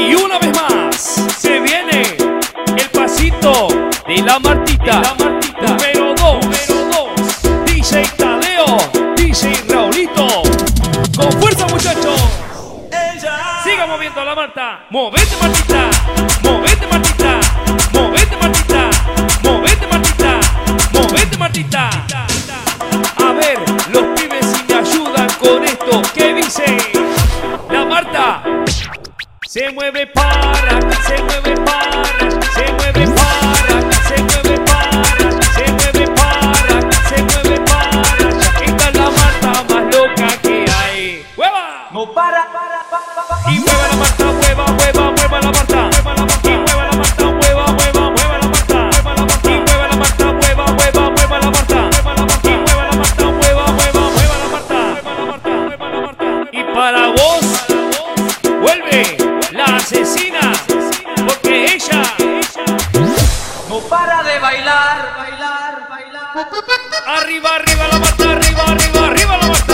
Y una vez más, se viene el pasito de la Martita. la Martita. Número 2. Número 2. DJ Tadeo. DJ Raulito. Con fuerza, muchachos. Siga moviendo la Marta. Movete, Martita. Movete, Martita. Movete, Martita. Movete, Martita. Movete, Martita. A ver, los pibes si me ayudan con esto. ¿Qué dice? La Marta. Se mueve para, se mueve para, se mueve para, se mueve para, se mueve para, se mueve para. Esta es la Marta más loca que hay. ¡Hueva! No para, para, para, para. Y mueva la Marta, mueva, mueva, mueva la. Y para vos, asesina, porque ella No para de bailar, bailar, bailar. Arriba, arriba la mata, arriba, arriba, arriba la mata.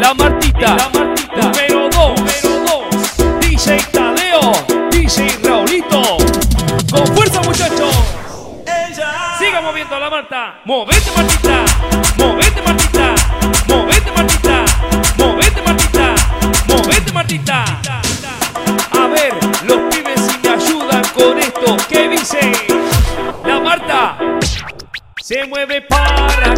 La Martita. La Martita. Número 2. Número 2. DJ Tadeo. DJ Raulito. Con fuerza muchachos. Siga moviendo la Marta. Movete Martita. Movete Martita. Movete Martita. Movete Martita. Movete Martita. A ver, los pibes si me ayudan con esto. ¿Qué dice? La Marta. Se mueve para,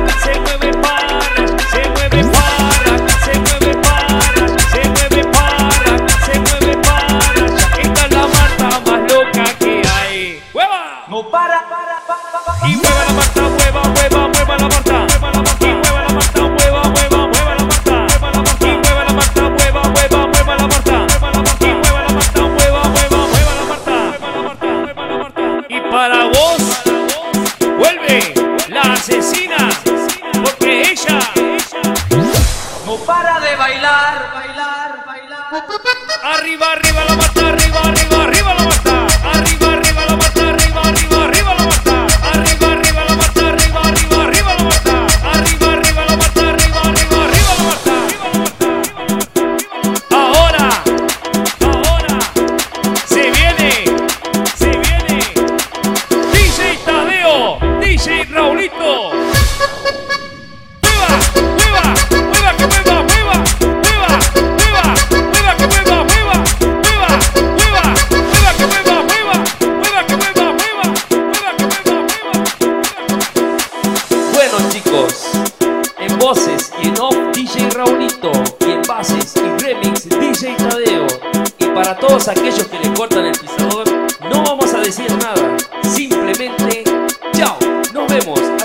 En voces y en off DJ Raulito y en bases y remix DJ Tadeo. Y para todos aquellos que le cortan el pisador, no vamos a decir nada, simplemente chao, nos vemos.